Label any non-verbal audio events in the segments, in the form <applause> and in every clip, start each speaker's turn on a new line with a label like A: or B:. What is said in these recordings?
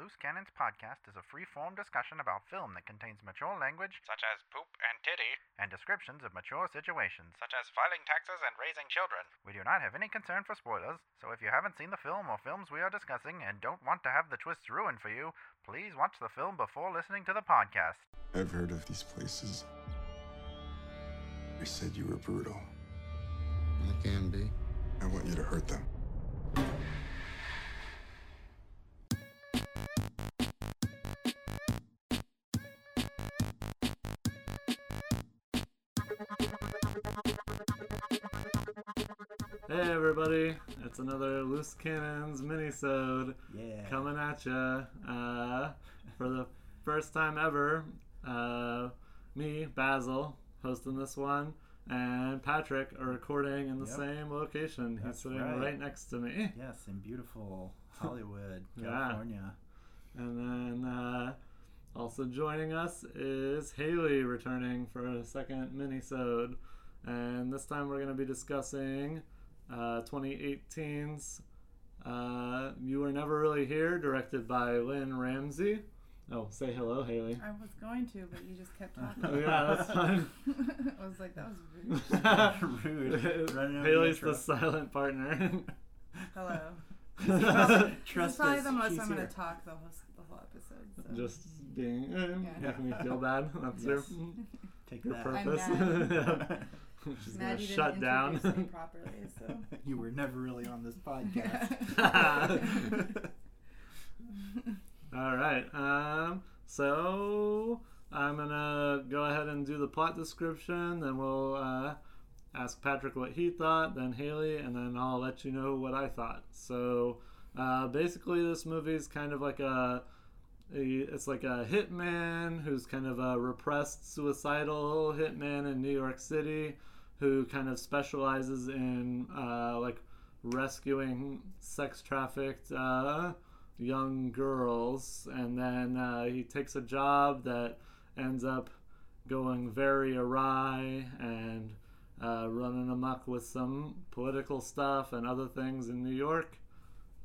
A: Loose Cannons podcast is a free form discussion about film that contains mature language,
B: such as poop and titty,
A: and descriptions of mature situations.
B: such as filing taxes and raising children.
A: We do not have any concern for spoilers, so if you haven't seen the film or films we are discussing and don't want to have the twists ruined for you, please watch the film before listening to the podcast.
C: I've heard of these places. They said you were brutal.
D: I can be.
C: I want you to hurt them.
E: Hey everybody, it's another Loose Cannons minisode
F: Yeah.
E: coming at ya. Uh, for the first time ever, uh, me, Basil, hosting this one, and Patrick are recording in the
F: Yep.
E: same location. He's sitting
F: right.
E: right. next to me.
F: Yes, in beautiful <laughs> Hollywood,
E: Yeah.
F: California.
E: And then uh, also joining us is Haley returning for a second minisode. And this time we're going to be discussing uh, 2018's uh, You Were Never Really Here, directed by Lynne Ramsay. Oh, say hello, Haley.
G: I was going to, but you just kept talking.
E: Oh, <laughs> yeah, that's fine. <laughs>
G: I was like, that was rude. <laughs>
F: Rude.
E: Haley's
F: the
E: the silent partner.
G: Hello. This is probably, this
F: Trust
G: is probably
F: us,
G: the most
F: she's
G: I'm going to talk the whole, the whole episode. So.
E: Just being, uh,
G: Yeah.
E: making me feel bad. That's your,
F: Yes. Take
E: your
F: that.
G: I'm
E: purpose.
G: Mad. <laughs>
E: Yeah. She's
G: Mad
E: gonna
G: you
E: shut
G: didn't
E: down. <laughs>
G: properly, so. <laughs>
F: you were never really on this podcast.
E: All right. Um, so I'm gonna go ahead and do the plot description. Then we'll uh, ask Patrick what he thought. Then Haley, and then I'll let you know what I thought. So uh, basically, this movie is kind of like a. It's like a hitman who's kind of a repressed suicidal hitman in New York City, who kind of specializes in uh, like rescuing sex trafficked uh, young girls, and then uh, he takes a job that ends up going very awry and uh, running amok with some political stuff and other things in New York.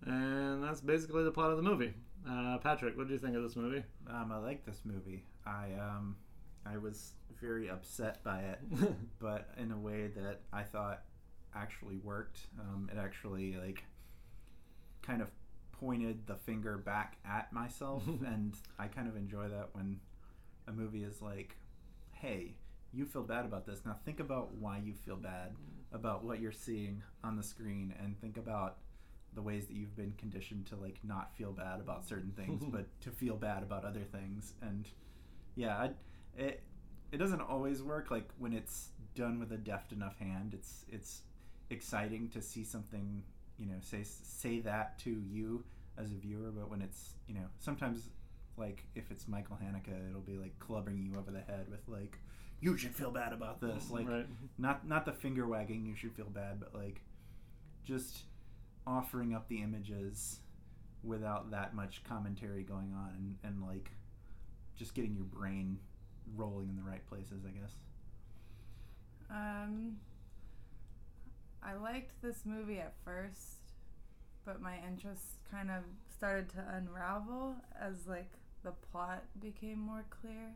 E: And that's basically the plot of the movie. Uh, Patrick, what do you think of this movie?
F: um, I like this movie. I um, I was very upset by it, <laughs> but in a way that I thought actually worked. Um, it actually like kind of pointed the finger back at myself, <laughs> and I kind of enjoy that when a movie is like, "Hey, you feel bad about this. Now think about why you feel bad about what you're seeing on the screen, and think about." The ways that you've been conditioned to like not feel bad about certain things <laughs> but to feel bad about other things. And yeah I, it it doesn't always work. Like when it's done with a deft enough hand it's it's exciting to see something you know say say that to you as a viewer. But when it's you know sometimes like if it's michael haneke it'll be like clubbing you over the head with like you should feel bad about this. Mm-hmm. Like
E: right.
F: not not the finger wagging you should feel bad but like just offering up the images without that much commentary going on and, and like just getting your brain rolling in the right places i guess
G: Um, I liked this movie at first, but my interest kind of started to unravel as like the plot became more clear,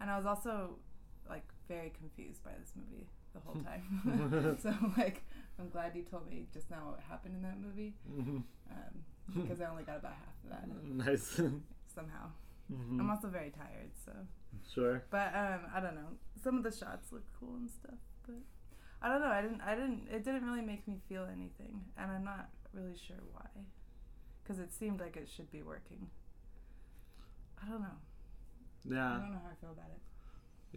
G: and I was also like very confused by this movie the whole <laughs> time. <laughs> so like, I'm glad you told me just now what happened in that movie, um, because I only got about half of that <laughs>
E: nice.
G: somehow.
E: Mhm.
G: I'm also very tired, so.
E: Sure.
G: But um, I don't know. Some of the shots look cool and stuff, but I don't know. I didn't. I didn't. It didn't really make me feel anything, and I'm not really sure why. Because it seemed like it should be working. I don't know.
E: Yeah.
G: I don't know how I feel about it.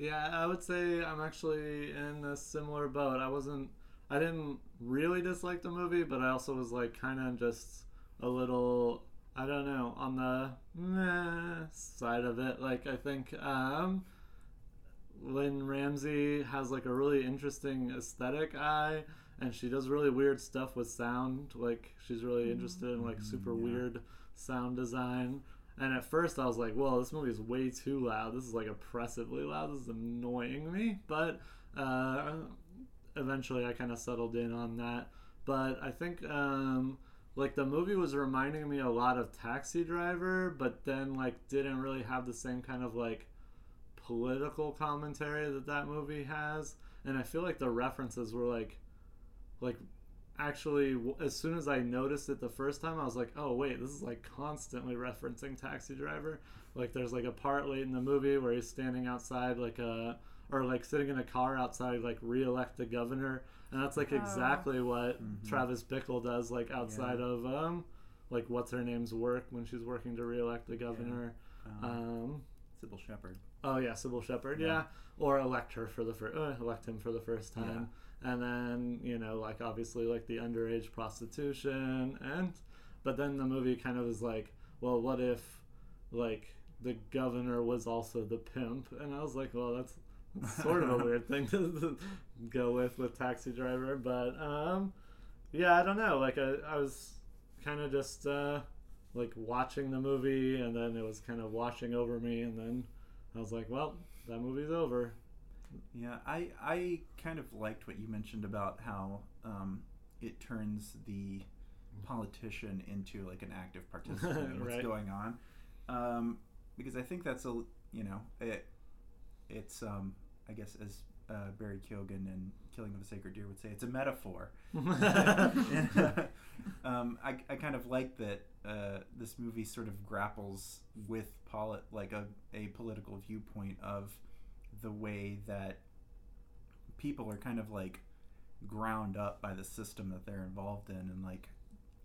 E: Yeah, I would say I'm actually in a similar boat. I wasn't, I didn't really dislike the movie, but I also was like kind of just a little, I don't know, on the meh side of it. Like I think um, Lynne Ramsay has like a really interesting aesthetic eye, and she does really weird stuff with sound. Like she's really interested in like super
F: yeah.
E: weird sound design. And at first, I was like, "Whoa, this movie is way too loud. This is like oppressively loud. This is annoying me." But uh, eventually, I kind of settled in on that. But I think um, like the movie was reminding me a lot of Taxi Driver, but then like didn't really have the same kind of like political commentary that that movie has. And I feel like the references were like, like actually as soon as I noticed it the first time, I was like, oh wait, this is like constantly referencing Taxi Driver. Like there's like a part late in the movie where he's standing outside like a or like sitting in a car outside like re-elect the governor, and that's like
G: Oh.
E: exactly what
F: Mhm.
E: Travis Bickle does like outside of um like what's her name's work when she's working to re-elect the governor.
F: Um,
E: Um,
F: Cybill Shepherd.
E: Oh yeah, Cybill Shepherd. Yeah.
F: Yeah.
E: or elect her for the first, uh, elect him for the first time, and then you know, like obviously like the underage prostitution, and but then the movie kind of is like, well, what if like the governor was also the pimp? And I was like, well, that's, that's <laughs> sort of a weird thing <laughs> to <laughs> go with with Taxi Driver, but um, yeah, I don't know. Like I, I was kind of just uh, like watching the movie, and then it was kind of washing over me, and then I was like, well, that movie's over.
F: Yeah, I I kind of liked what you mentioned about how um, it turns the politician into like an active participant in what's
E: Right.
F: going on, um, because I think that's a you know it it's um, I guess as uh, Barry Keoghan in Killing of a Sacred Deer would say, it's a metaphor. <laughs> <laughs> um, I, I kind of like that uh, this movie sort of grapples with polit- like a, a political viewpoint of the way that people are kind of like ground up by the system that they're involved in and like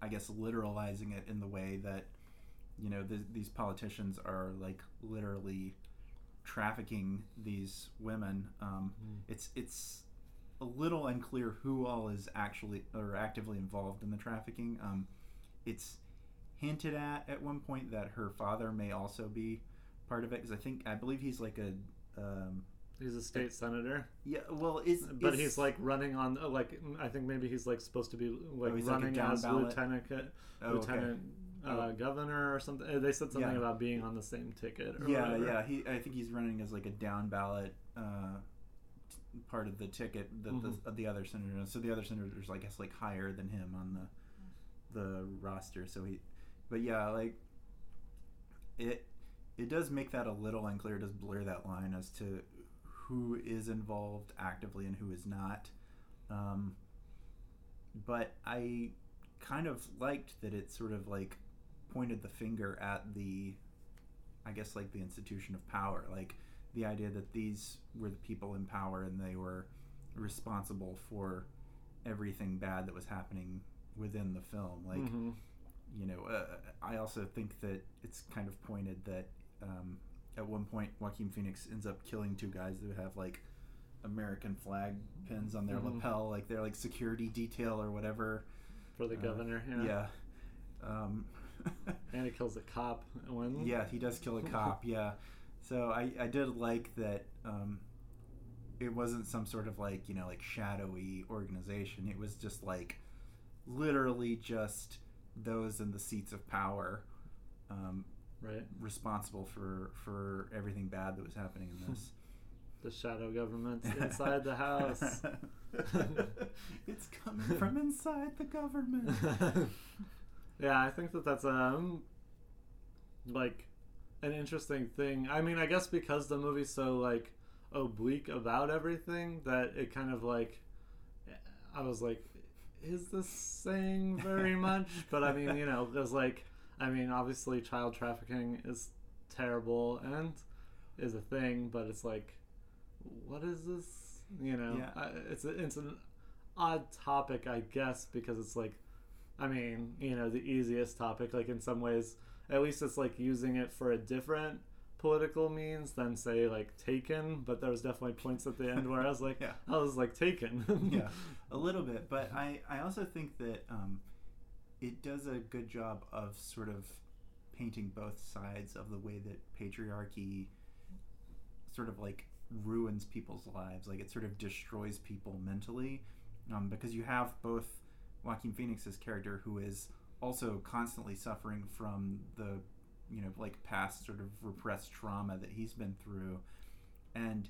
F: I guess literalizing it in the way that you know th- these politicians are like literally trafficking these women um, it's it's a little unclear who all is actually or actively involved in the trafficking um, it's hinted at at one point that her father may also be part of it because I think I believe he's like a um,
E: He's a state senator,
F: yeah well is
E: but
F: is-
E: he's like running on like I think maybe he's like supposed to be like
F: Oh, he's like
E: running as
F: ballot?
E: lieutenant
F: Oh, okay.
E: Uh,
F: Oh.
E: governor or something. Uh, They said something
F: Yeah.
E: about being on the same ticket. Or
F: yeah
E: whatever.
F: yeah he I think he's running as like a down ballot uh, t- part of the ticket that
E: Mhm.
F: the, of the other senator so the other senators I guess like higher than him on the the roster so he but yeah like it it does make that a little unclear it does blur that line as to who is involved actively and who is not um, but I kind of liked that it sort of like pointed the finger at the I guess like the institution of power, like the idea that these were the people in power and they were responsible for everything bad that was happening within the film. Like,
E: Mhm.
F: you know, uh, I also think that it's kind of pointed that um, at one point Joaquin Phoenix ends up killing two guys that have like American flag pins on their
E: Mhm.
F: lapel, like they're like security detail or whatever.
E: for the
F: Uh,
E: governor. Yeah,
F: Yeah. Um, <laughs>
E: and he kills a cop
F: yeah, he does kill a cop. <laughs> Yeah, so I I did like that. Um, it wasn't some sort of like you know like shadowy organization. It was just like literally just those in the seats of power, um,
E: right
F: responsible for for everything bad that was happening in this. <laughs>
E: the shadow government's inside the house.
F: it's coming from inside the government.
E: Yeah, I think that that's um like an interesting thing. I mean, I guess because the movie's so like oblique about everything that it kind of like I was like is this saying very <laughs> much? but I mean, you know, there's like I mean, obviously child trafficking is terrible and is a thing, but it's like what is this? You know,
F: Yeah.
E: I, it's a, it's an odd topic, I guess, because it's like, I mean, you know, the easiest topic. Like in some ways, at least it's like using it for a different political means than say like Taken. But there was definitely points at the end where I was like, <laughs>
F: Yeah.
E: I was like Taken. <laughs>
F: yeah, a little bit. But I, I also think that um, it does a good job of sort of painting both sides of the way that patriarchy sort of like ruins people's lives. Like it sort of destroys people mentally um, because you have both Joaquin Phoenix's character who is also constantly suffering from the you know like past sort of repressed trauma that he's been through and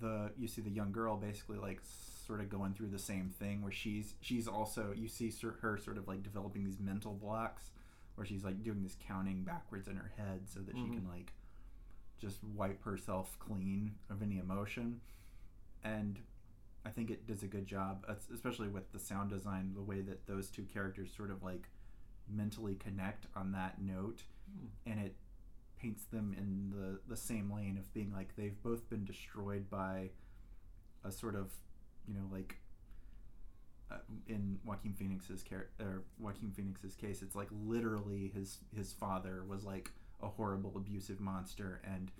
F: the you see the young girl basically like sort of going through the same thing where she's she's also you see her sort of like developing these mental blocks where she's like doing this counting backwards in her head so that she
E: Mhm.
F: can like just wipe herself clean of any emotion and i think it does a good job especially with the sound design the way that those two characters sort of like mentally connect on that note. And it paints them in the the same lane of being like they've both been destroyed by a sort of you know like uh, in Joaquin Phoenix's char- or Joaquin Phoenix's case it's like literally his his father was like a horrible abusive monster. And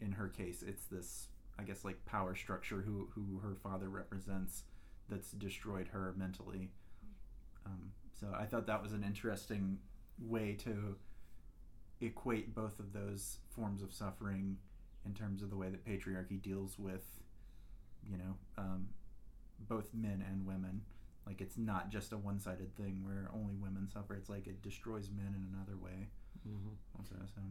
F: in her case it's this I guess like power structure who who her father represents that's destroyed her mentally um, so I thought that was an interesting way to equate both of those forms of suffering in terms of the way that patriarchy deals with, you know, um, both men and women. Like it's not just a one-sided thing where only women suffer. It's like it destroys men in another way.
E: Mhm.
F: Also, so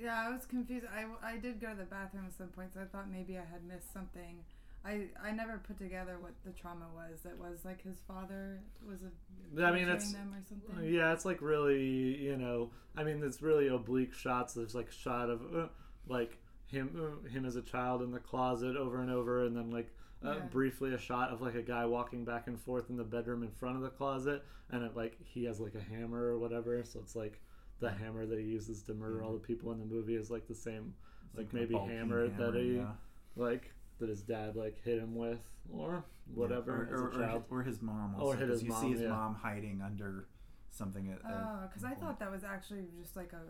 G: Yeah, I was confused. I, I did go to the bathroom at some point, so I thought maybe I had missed something. I, I never put together what the trauma was. It was like his father was a
E: I mean, it's
G: them or something.
E: yeah, it's like really, you know, I mean, it's really oblique shots. There's like a shot of uh, like him uh, him as a child in the closet over and over, and then like uh,
G: Yeah.
E: briefly a shot of like a guy walking back and forth in the bedroom in front of the closet, and it like he has like a hammer or whatever. So it's like the hammer that he uses to murder all mm-hmm. the people in the movie is like the same
F: it's
E: Like
F: a
E: maybe
F: bulky
E: hammer that he-
F: yeah.
E: like that his dad like hit him with or whatever
F: Yeah, or,
E: as
F: or,
E: a child.
F: or, or his mom.
E: Or
F: Also,
E: hit
F: 'cause
E: his
F: you see his
E: yeah.
F: mom hiding under something. At, at
G: Oh, because I
F: point.
G: thought that was actually just like a.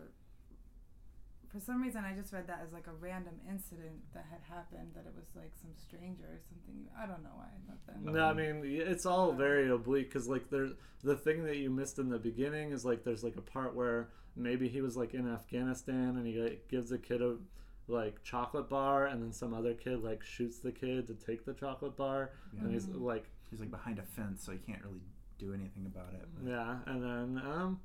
G: For some reason, I just read that as like a random incident that had happened. That it was like some stranger or something. I don't know why I thought that.
E: No, I mean it's all very oblique because like there's the thing that you missed in the beginning is like there's like a part where maybe he was like in Afghanistan and he like, gives a kid a like chocolate bar and then some other kid like shoots the kid to take the chocolate bar and he's like
F: he's like behind a fence, so he can't really do anything about it. but-
E: yeah and then um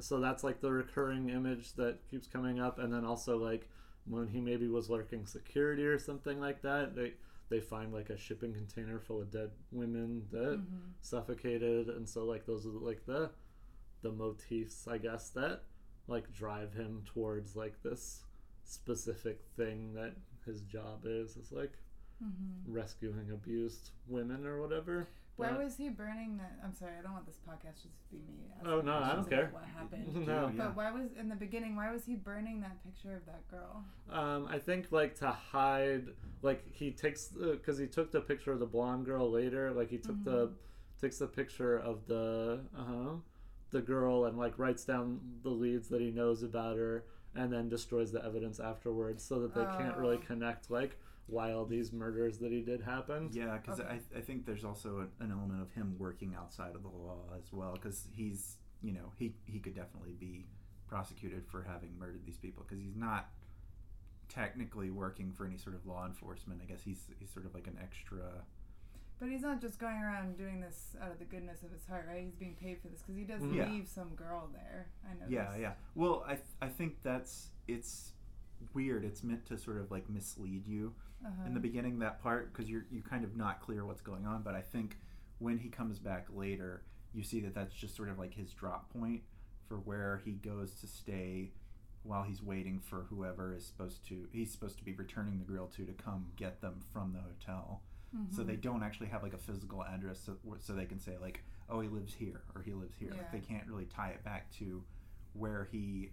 E: so that's like the recurring image that keeps coming up and then also like when he maybe was working security or something like that they they find like a shipping container full of dead women that
G: Mhm.
E: suffocated and so like those are like the the motifs i guess that like drive him towards like this specific thing that his job is is like
G: Mm-hmm.
E: rescuing abused women or whatever
G: Why was he burning that? I'm sorry, I don't want this podcast just to be me. asking
E: Oh, no, I don't care.
G: What happened? <laughs>
E: no
F: Yeah.
G: But why was in the beginning? Why was he burning that picture of that girl?
E: Um, I think like to hide, like he takes because he took the picture of the blonde girl later. Like he took the takes the picture of the uh the girl and like writes down the leads that he knows about her, and then destroys the evidence afterwards, so that they can't really
G: Oh.
E: connect like why all these murders that he did happened.
F: Yeah, because
G: Okay.
F: I, I think there's also an, an element of him working outside of the law as well. Because he's, you know, he he could definitely be prosecuted for having murdered these people because he's not technically working for any sort of law enforcement. I guess he's he's sort of like an extra.
G: But he's not just going around doing this out of the goodness of his heart, right? He's being paid for this because he does
E: Mhm.
F: Yeah.
G: leave some girl there. I know.
F: Yeah, yeah. Well, I th- I think that's it's weird. It's meant to sort of like mislead you
G: Uh-huh.
F: in the beginning that part because you're you kind of not clear what's going on but i think when he comes back later you see that that's just sort of like his drop point for where he goes to stay while he's waiting for whoever is supposed to he's supposed to be returning the grill to to come get them from the hotel so
G: Mhm.
F: they don't actually have like a physical address so, so they can say like oh he lives here or he lives here. Like they can't really tie it back to where he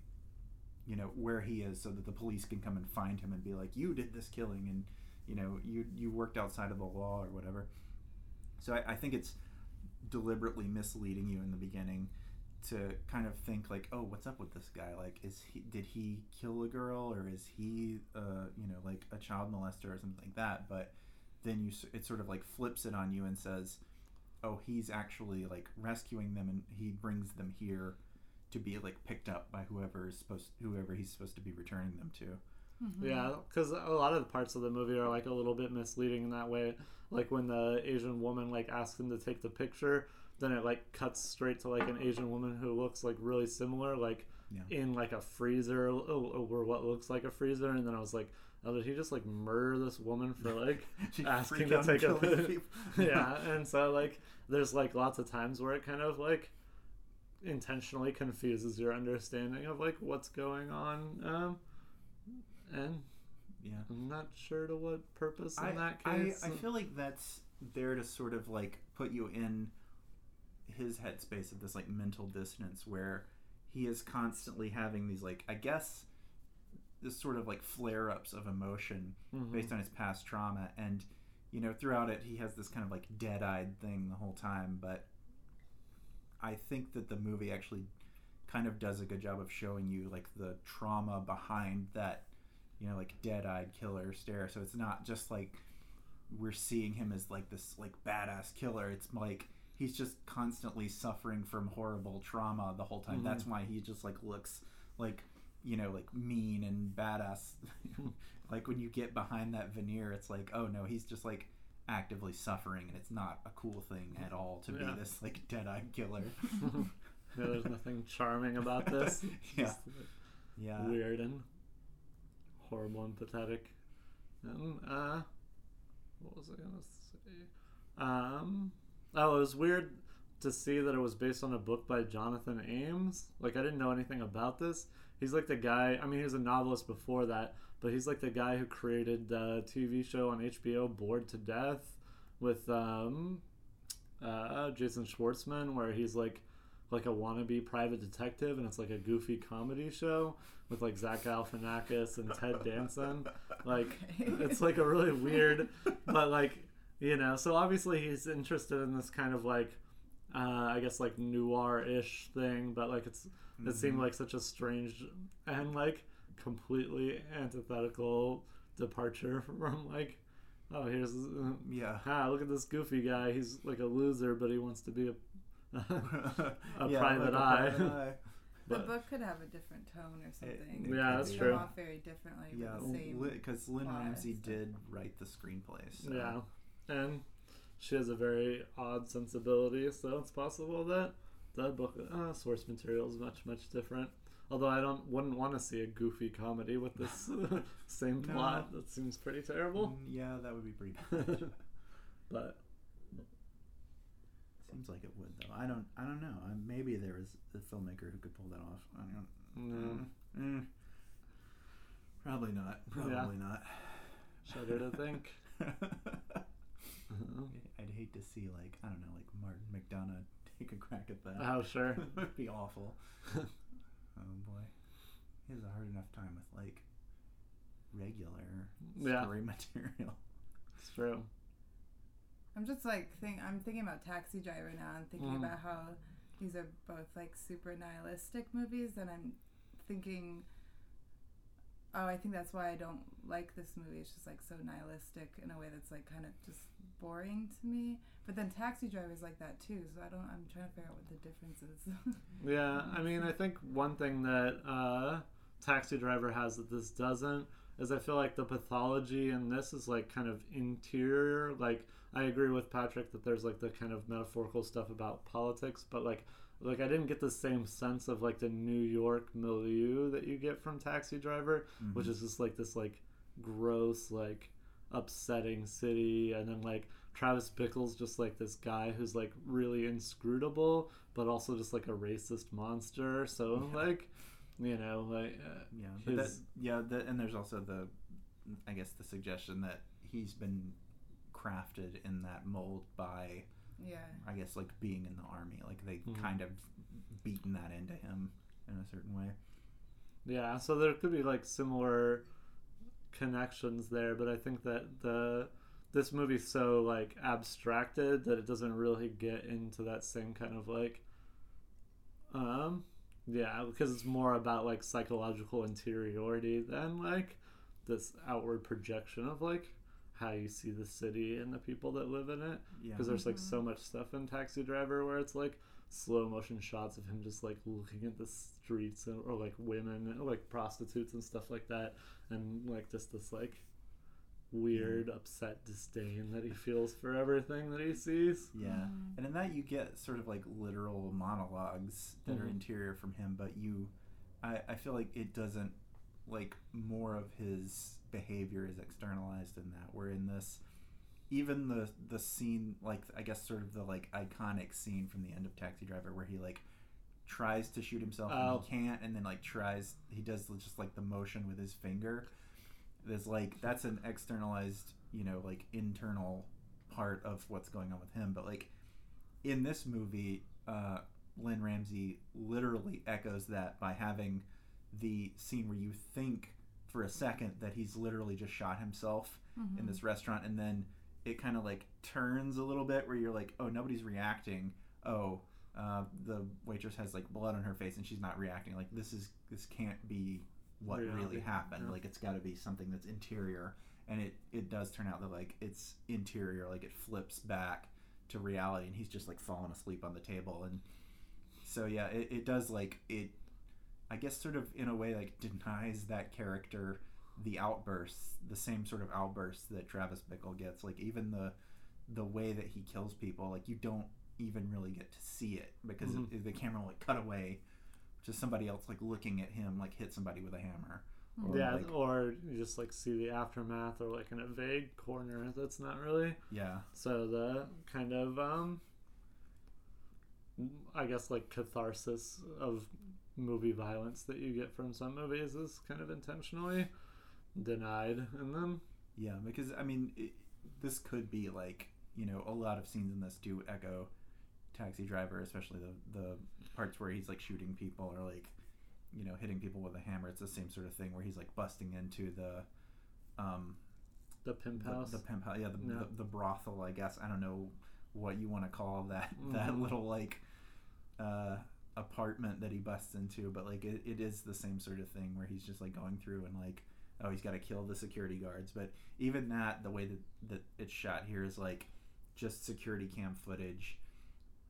F: you know where he is so that the police can come and find him and be like you did this killing and you know you you worked outside of the law or whatever. So I, I think it's deliberately misleading you in the beginning to kind of think like oh what's up with this guy? Like is he did he kill a girl or is he uh you know like a child molester or something like that? But then you it sort of like flips it on you and says oh he's actually like rescuing them and he brings them here to be like picked up by whoever is supposed whoever he's supposed to be returning them to
G: Mhm.
E: Yeah, because a lot of the parts of the movie are like a little bit misleading in that way. Like when the Asian woman like asks him to take the picture, then it like cuts straight to like an Asian woman who looks like really similar, like
F: Yeah.
E: in like a freezer or over what looks like a freezer, and then I was like, oh, did he just like murder this woman for like <laughs> asking to take a <laughs> yeah, <laughs> and so like there's like lots of times where it kind of like intentionally confuses your understanding of like what's going on, um, and
F: yeah.
E: I'm not sure to what purpose in
F: I,
E: that
F: I,
E: case.
F: I feel like that's there to sort of like put you in his headspace of this like mental dissonance where he is constantly having these like I guess this sort of like flare ups of emotion
E: Mhm.
F: based on his past trauma. And you know throughout it he has this kind of like dead eyed thing the whole time. But I think that the movie actually kind of does a good job of showing you like the trauma behind that you know like dead-eyed killer stare. So it's not just like we're seeing him as like this like badass killer. It's like he's just constantly suffering from horrible trauma the whole time.
E: Mhm.
F: that's why he just like looks like you know like mean and badass <laughs> like when you get behind that veneer it's like oh no he's just like actively suffering and it's not a cool thing at all to
E: Yeah.
F: be this like dead-eyed killer <laughs>
E: yeah, there's <laughs> nothing charming about this.
F: Yeah.
E: just, like,
F: yeah
E: weird and horrible and pathetic. And uh, what was I gonna say? Um, oh, it was weird to see that it was based on a book by Jonathan Ames. Like I didn't know anything about this. He's like the guy. I mean, he was a novelist before that, but he's like the guy who created the TV show on HBO, Bored to Death, with um, uh, Jason Schwartzman, where he's like like a wannabe private detective, and it's like a goofy comedy show with like Zach Galifianakis and Ted Danson. Like it's like a really weird, but like you know. So obviously he's interested in this kind of like, uh, I guess like noir-ish thing, but like it's it seemed like such a strange and like completely antithetical departure <laughs> from like. Oh, here's uh,
F: yeah
E: ah, look at this goofy guy. He's like a loser, but he wants to be a <laughs> a
F: Yeah,
E: private
F: like a
E: eye.
F: private <laughs> eye.
G: The book could have a different tone or something.
F: it
E: Yeah,
F: could
E: that's
F: be.
E: True.
G: off very differently
F: Yeah,
G: with the same.
F: because
G: Lynne
F: Ramsay
G: stuff.
F: did write the screenplay. So.
E: Yeah, and she has a very odd sensibility, so it's possible that the book uh, source material is much much different. Although I don't wouldn't want to see a goofy comedy with this <laughs> same
F: No.
E: plot. That seems pretty terrible.
F: Mm, yeah, that would be pretty <laughs> bad.
E: but
F: Seems like it would though. I don't. I don't know. Maybe there is a filmmaker who could pull that off. I don't.
E: no,
F: Mm, probably not. Probably not.
E: shudder to think. <laughs>
F: I'd hate to see like I don't know like Martin McDonagh <laughs> take a crack at that.
E: Oh sure. <laughs>
F: it would be awful. <laughs> oh boy, he has a hard enough time with like regular
E: Yeah.
F: story material.
E: It's true.
G: I'm just like think I'm thinking about Taxi Driver now and thinking
E: Mm.
G: about how these are both like super nihilistic movies and I'm thinking oh I think that's why I don't like this movie it's just like so nihilistic in a way that's like kind of just boring to me but then Taxi Driver is like that too so I don't I'm trying to figure out what the difference is <laughs>
E: Yeah, I mean, I think one thing that uh, Taxi Driver has that this doesn't is I feel like the pathology in this is like kind of interior. Like I agree with Patrick that there's like the kind of metaphorical stuff about politics, but like like I didn't get the same sense of like the New York milieu that you get from Taxi Driver, which is just like this like gross like upsetting city and then like Travis Bickle's just like this guy who's like really inscrutable but also just like a racist monster so like you know like uh,
F: Yeah, but that,
E: his
F: yeah, that, and there's also the, I guess the suggestion that he's been crafted in that mold by,
G: yeah
F: I guess, like being in the army. Like they
E: Mhm.
F: kind of beaten that into him in a certain way.
E: yeah so there could be like similar connections there but I think that the this movie's so like abstracted that it doesn't really get into that same kind of like um yeah because it's more about like psychological interiority than like this outward projection of like how you see the city and the people that live in it.
F: Yeah,
E: because there's like so much stuff in Taxi Driver where it's like slow motion shots of him just like looking at the streets and, or like women or like prostitutes and stuff like that and like just this like weird upset disdain that he feels for everything that he sees
F: yeah, and in that you get sort of like literal monologues that are
E: Mhm.
F: interior from him, but you I, I feel like it doesn't like more of his behavior is externalized in that. Where in this, even the the scene, like I guess sort of the like iconic scene from the end of Taxi Driver, where he like tries to shoot himself
E: Oh.
F: and he can't, and then like tries he does just like the motion with his finger. There's like that's an externalized, you know, like internal part of what's going on with him. But like in this movie, uh, Lynne Ramsay literally echoes that by having the scene where you think for a second that he's literally just shot himself in this restaurant, and then it kind of like turns a little bit where you're like, oh, nobody's reacting. Oh, uh, the waitress has like blood on her face and she's not reacting. Like this is this can't be what
E: Reality,
F: really happened.
E: yeah.
F: Like it's got to be something that's interior, and it it does turn out that like it's interior. Like it flips back to reality, and he's just like falling asleep on the table, and so yeah, it, it does like it. I guess sort of in a way like denies that character the outbursts, the same sort of outbursts that Travis Bickle gets. Like even the the way that he kills people, like you don't even really get to see it because
E: Mhm.
F: it, the camera like cut away to somebody else like looking at him like hit somebody with a hammer. Or,
E: yeah,
F: like-
E: or you just like see the aftermath, or like in a vague corner that's not really.
F: yeah,
E: So the kind of um, I guess like catharsis of movie violence that you get from some movies is kind of intentionally denied in them.
F: yeah. Because I mean, it, this could be like you know a lot of scenes in this do echo Taxi Driver, especially the the parts where he's like shooting people or like you know hitting people with a hammer. It's the same sort of thing where he's like busting into the um
E: The pimp house.
F: the pimp house, yeah, the,
E: Yeah.
F: the, the brothel, I guess. I don't know what you want to call that <laughs> that
E: Mhm.
F: little like uh, apartment that he busts into, but like it, it is the same sort of thing where he's just like going through and like oh he's got to kill the security guards, but even that the way that that it's shot here is like just security cam footage.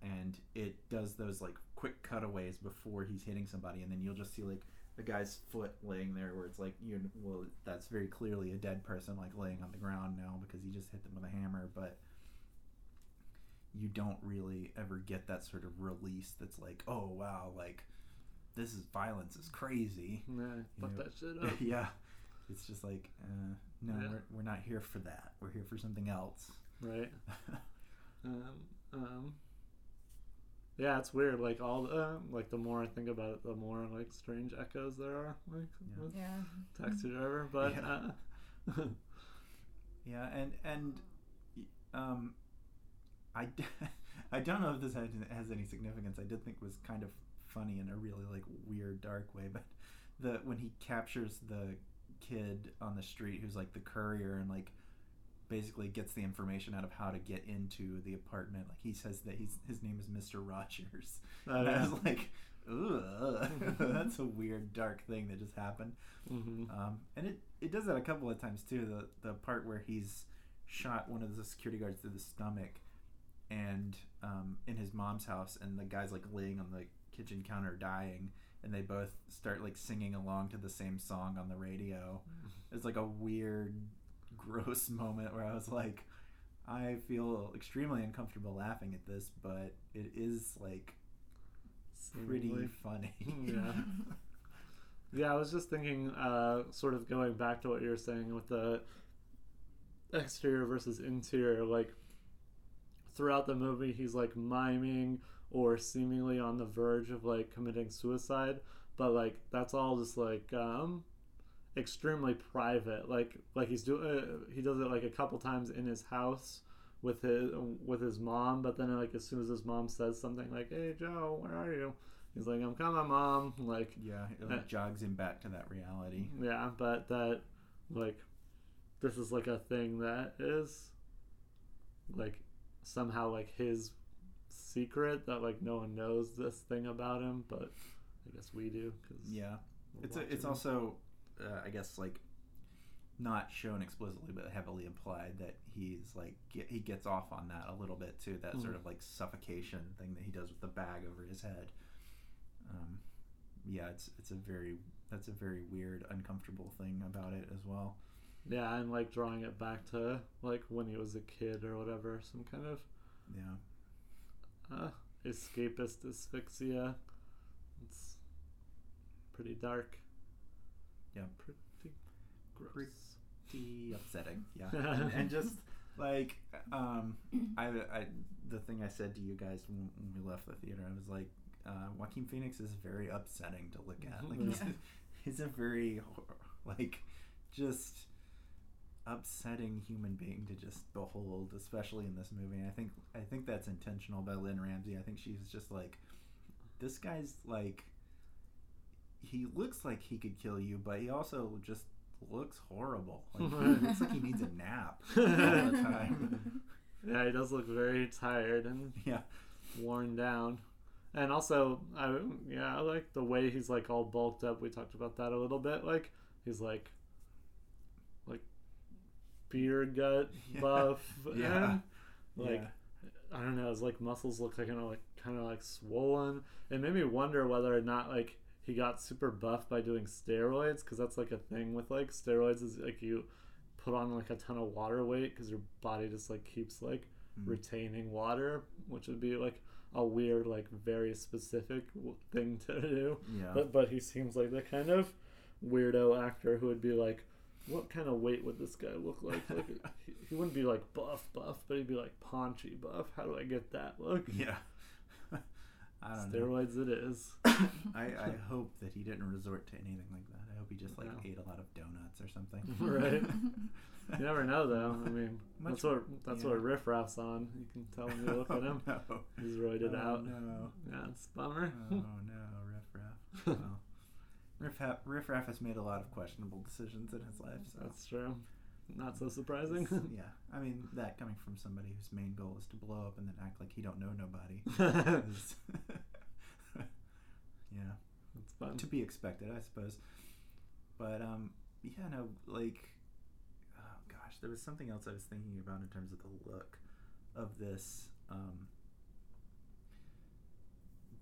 F: And it does those like quick cutaways before he's hitting somebody, and then you'll just see like the guy's foot laying there where it's like you know, well that's very clearly a dead person like laying on the ground now because he just hit them with a hammer but you don't really ever get that sort of release that's like oh wow like this is violence is crazy
E: yeah, fuck that shit <laughs> up.
F: yeah it's just like uh, no
E: Yeah.
F: we're, we're not here for that we're here for something else
E: right. <laughs> Um, um, yeah, it's weird. Like all the like the more I think about it, the more like strange echoes there are. Like
F: Yeah.
E: with
G: Yeah.
E: Taxi Driver, but
F: Yeah.
E: uh,
F: Yeah, and and um, I <laughs> I don't know if this has, has any significance. I did think it was kind of funny in a really like weird dark way, but the when he captures the kid on the street who's like the courier and like basically gets the information out of how to get into the apartment. Like he says that he's his name is Mister Rogers. <laughs> And I was like, ugh, <laughs> that's a weird dark thing that just happened.
E: mhm.
F: Um, and it, it does that a couple of times too. The the part where he's shot one of the security guards through the stomach, and um, in his mom's house, and the guy's like laying on the kitchen counter dying, and they both start like singing along to the same song on the radio. It's like a weird, gross moment where I was like, I feel extremely uncomfortable laughing at this, but it is like pretty funny. <laughs>
E: Yeah. <laughs> Yeah, I was just thinking, uh, sort of going back to what you were saying with the exterior versus interior. Like, throughout the movie, he's like miming or seemingly on the verge of like committing suicide, but like that's all just like um, extremely private. Like, like he's doing, uh, he does it like a couple times in his house with his with his mom, but then like as soon as his mom says something like, "Hey Joe, where are you?" He's like, "I'm coming, mom." Like,
F: Yeah, it
E: Uh,
F: jogs him back to that reality.
E: yeah, but that like this is like a thing that is like somehow like his secret that like no one knows this thing about him, but I guess we do. Cause
F: Yeah, it's a, it's also, uh, I guess, like not shown explicitly, but heavily implied that he's like get, he gets off on that a little bit too. That sort
E: Mhm.
F: of like suffocation thing that he does with the bag over his head. Um, yeah, it's it's a very that's a very weird, uncomfortable thing about it as well.
E: yeah, and like drawing it back to like when he was a kid or whatever, some kind of
F: Yeah,
E: uh, escapist asphyxia. It's pretty dark.
F: Yeah.
E: Pretty gross.
F: Pretty upsetting. Yeah. <laughs> and, and just like um, I, I, the thing I said to you guys when, when we left the theater, I was like, uh, Joaquin Phoenix is very upsetting to look at. Like he's,
G: Yeah. <laughs>
F: he's a very like just upsetting human being to just behold, especially in this movie. And I think I think that's intentional by Lynne Ramsay. I think she's just like this guy's like he looks like he could kill you, but he also just looks horrible. <laughs> Like he looks like he needs a nap <laughs> all the time.
E: Yeah, he does look very tired and <laughs>
F: yeah.
E: worn down. And also, I yeah, I like the way he's like all bulked up. We talked about that a little bit. Like he's like like beer gut
F: Yeah.
E: buff.
F: Yeah.
E: And, like
F: yeah.
E: I don't know, his like muscles look like kind of like kind of like swollen. It made me wonder whether or not like he got super buff by doing steroids because that's like a thing with like steroids is like you put on like a ton of water weight because your body just like keeps like
F: Mm.
E: retaining water, which would be like a weird like very specific thing to <laughs> do.
F: Yeah.
E: But but he seems like the kind of weirdo actor who would be like, what kind of weight would this guy look like? Like <laughs> he, he wouldn't be like buff buff, but he'd be like paunchy buff. How do I get that look?
F: yeah. I don't know.
E: Steroids it is. <laughs>
F: I, I hope that he didn't resort to anything like that. I hope he just like
E: No.
F: ate a lot of donuts or something. <laughs>
E: right. You never know though. I <laughs> mean,
F: Much-
E: that's what that's
F: yeah.
E: what Riff Raff's on. You can tell when you look at him.
F: Oh, no.
E: He's roided
F: oh,
E: out.
F: No.
E: Yeah, it's a bummer.
F: Oh no, Riff Raff. Well, Riff, Raff, Riff Raff has made a lot of questionable decisions in his life. So
E: That's true. Not so surprising. <laughs>
F: yeah, I mean that coming from somebody whose main goal is to blow up and then act like he don't know nobody. <laughs> is- <laughs> yeah.
E: it's fun.
F: to be expected, I suppose. But um, yeah, no, like, oh gosh, there was something else I was thinking about in terms of the look of this. Um,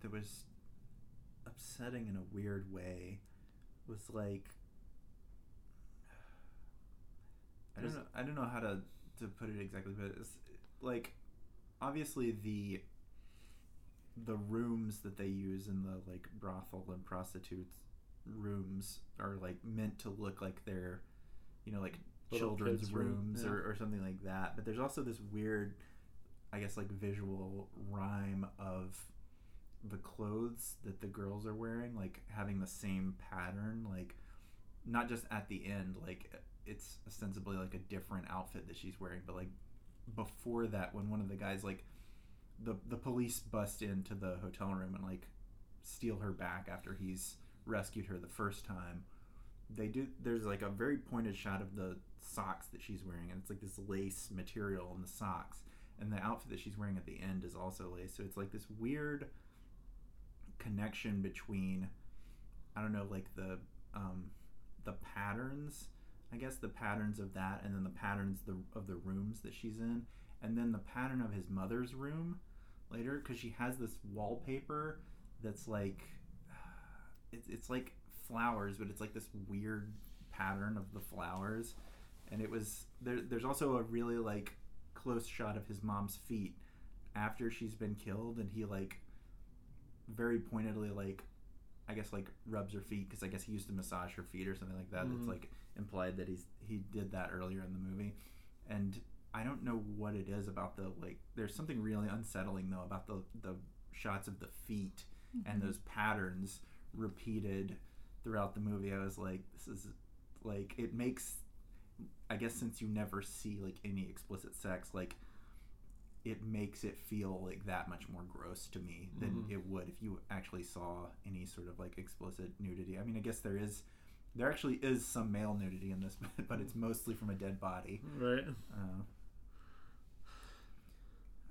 F: that was upsetting in a weird way. Was like, I don't know, I don't know how to to put it exactly, but it's like, obviously the the rooms that they use in the like brothel and prostitutes rooms are like meant to look like they're you know like
E: Little
F: children's
E: kids' room,
F: rooms
E: yeah.
F: or, or something like that but there's also this weird i guess like visual rhyme of the clothes that the girls are wearing like having the same pattern like not just at the end like it's ostensibly like a different outfit that she's wearing but like before that when one of the guys like the the police bust into the hotel room and like steal her back after he's rescued her the first time they do there's like a very pointed shot of the socks that she's wearing and it's like this lace material in the socks and the outfit that she's wearing at the end is also lace so it's like this weird connection between i don't know like the um the patterns i guess the patterns of that and then the patterns the, of the rooms that she's in and then the pattern of his mother's room later because she has this wallpaper that's like <sighs> it's, it's like flowers but it's like this weird pattern of the flowers and it was there there's also a really like close shot of his mom's feet after she's been killed and he like very pointedly like i guess like rubs her feet because i guess he used to massage her feet or something like that
E: Mhm.
F: it's like implied that he's he did that earlier in the movie and I don't know what it is about the like. There's something really unsettling though about the the shots of the feet and those patterns repeated throughout the movie. I was like, this is like it makes. I guess since you never see like any explicit sex, like it makes it feel like that much more gross to me than
E: Mhm.
F: it would if you actually saw any sort of like explicit nudity. I mean, I guess there is. There actually is some male nudity in this, <laughs> but it's mostly from a dead body.
E: Right.
F: Uh,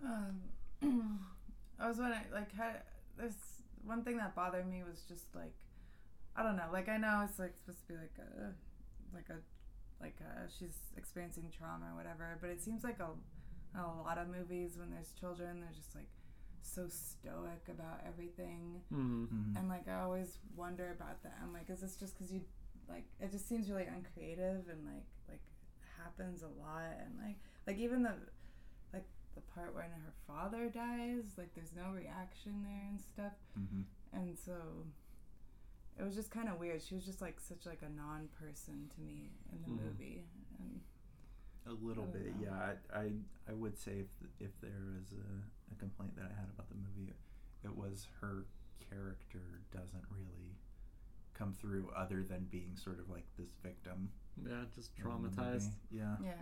G: Um, <clears throat> I was wondering, like, how, there's one thing that bothered me was just like, I don't know, like I know it's like supposed to be like a, like a, like a, she's experiencing trauma or whatever, but it seems like a, a lot of movies when there's children, they're just like so stoic about everything,
E: Mm.
F: mhm.
G: and like I always wonder about that. I'm like, is this just because you, like, it just seems really uncreative and like like happens a lot, and like like even the like the part when her father dies, like there's no reaction there and stuff.
F: Mhm.
G: And so it was just kind of weird. She was just like such like a non-person to me in the
E: Mhm.
G: movie. And
F: A little bit,
G: know.
F: yeah. I, I I would say if if there was a, a complaint that I had about the movie, it was her character doesn't really come through other than being sort of like this victim.
E: Yeah, just traumatized.
F: Yeah.
G: yeah,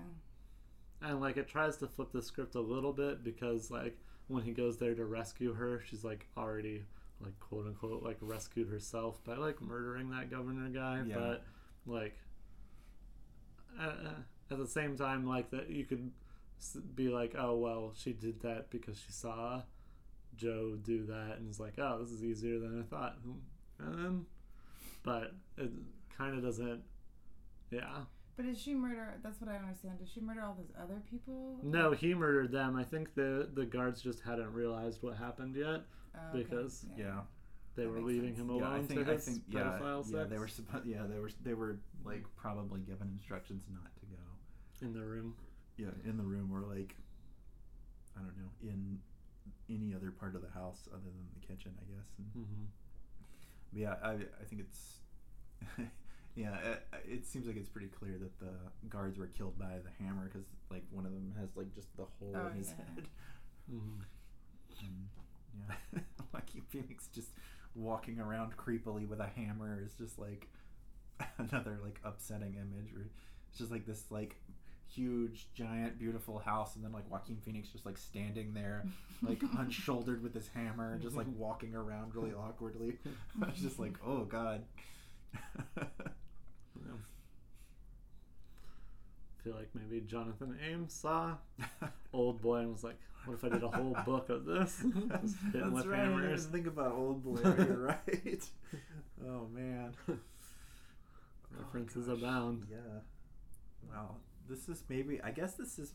E: And like it tries to flip the script a little bit because like when he goes there to rescue her, she's like already like quote unquote like rescued herself by like murdering that governor guy.
F: Yeah.
E: But like uh, at the same time, like that you could be like, oh well, she did that because she saw Joe do that, and it's like, oh, this is easier than I thought. And then, but it kind of doesn't. Yeah.
G: but did she murder? That's what I understand. Did she murder all those other people?
E: No, he murdered them. I think the the guards just hadn't realized what happened yet.
G: Oh, okay.
E: because-
F: Yeah.
E: They
G: That
E: were leaving
G: sense.
E: him
F: Yeah,
E: alone
F: I think
E: to
F: I
E: his
F: think yeah,
E: pedophile
F: yeah,
E: sex
F: they were supposed yeah, they were they were like probably given instructions not to go.
E: in the room.
F: Yeah, in the room or like I don't know, in any other part of the house other than the kitchen, I guess. And
E: hmm
F: But yeah, I I think it's <laughs> yeah, it, it seems like it's pretty clear that the guards were killed by the hammer because like one of them has like just the hole
G: Oh,
F: in his
G: yeah.
F: head.
E: hmm
F: And yeah, <laughs> Joaquin Phoenix just walking around creepily with a hammer is just like <laughs> another like upsetting image. Where it's just like this like huge, giant, beautiful house, and then like Joaquin Phoenix just like standing there, like <laughs> unshouldered with his hammer, just like <laughs> walking around really awkwardly. <laughs> I was just like, oh god.
E: Yeah. feel like maybe Jonathan Ames saw Old Boy and was like, "What if I did a whole book of this?
F: That's
E: with
F: right. I didn't
E: hammers."
F: even think about Old Boy. You're right. Oh man.
E: References
F: Oh,
E: abound.
F: Yeah. Wow. This is maybe. I guess this is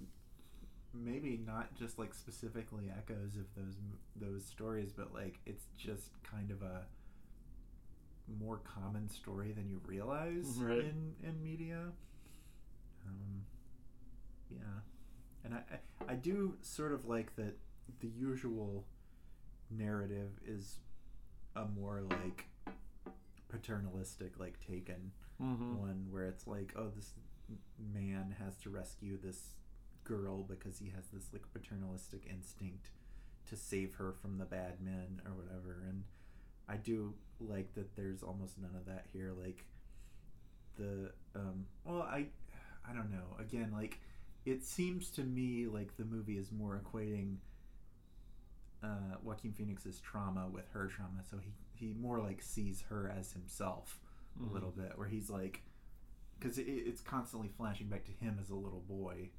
F: maybe not just like specifically echoes of those those stories, but like it's just kind of a more common story than you realize
E: Right.
F: in in media. Um, yeah, and I, I I do sort of like that the usual narrative is a more like paternalistic like taken
E: hmm
F: one where it's like oh this man has to rescue this girl because he has this like paternalistic instinct to save her from the bad men or whatever. And i do like that there's almost none of that here. Like the um well i i don't know. Again like it seems to me like the movie is more equating uh, Joaquin Phoenix's trauma with her trauma, so he he more like sees her as himself a little bit, where he's like, because it, it's constantly flashing back to him as a little boy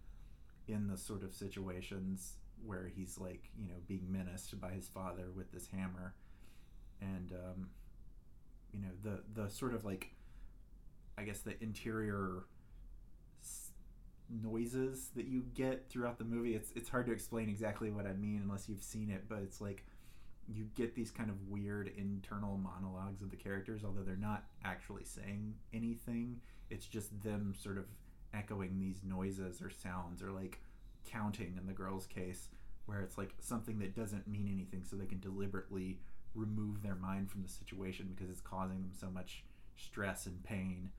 F: in the sort of situations where he's like, you know, being menaced by his father with this hammer, and um, you know the the sort of like, I guess the interior noises that you get throughout the movie. It's it's hard to explain exactly what I mean unless you've seen it, but it's like you get these kind of weird internal monologues of the characters, although they're not actually saying anything. It's just them sort of echoing these noises or sounds or like counting in the girl's case, where it's like something that doesn't mean anything, so they can deliberately remove their mind from the situation because it's causing them so much stress and pain.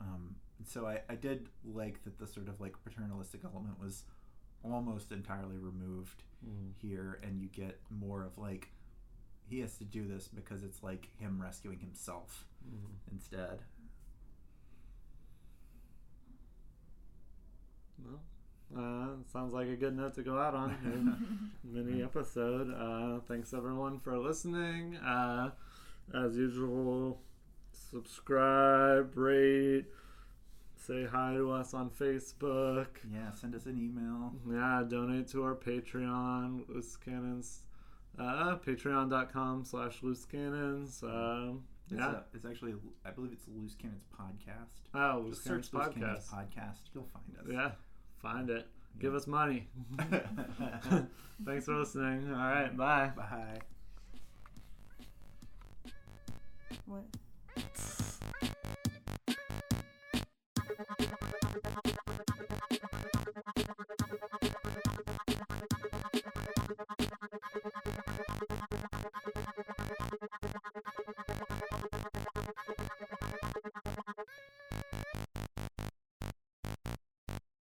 F: Um, and so I, I did like that the sort of like paternalistic element was almost entirely removed
E: Mhm.
F: here and you get more of like he has to do this because it's like him rescuing himself
E: Mhm.
F: instead
E: Well, uh, sounds like a good note to go out on. <laughs> Mini episode. Uh, thanks everyone for listening. Uh, as usual, subscribe, rate, say hi to us on Facebook.
F: yeah send us an email
E: Yeah, donate to our Patreon, Loose Cannons. Uh, Patreon.com slash Loose Cannons. Um,
F: it's,
E: yeah.
F: uh, it's actually i believe it's loose cannons podcast
E: Oh, Loose
F: Just
E: Cannons
F: search loose cannons
E: Podcast.
F: podcast you'll find us
E: Yeah, Find it. Give us money. <laughs> Thanks for listening. All right. Bye.
F: Bye.
G: What? <laughs>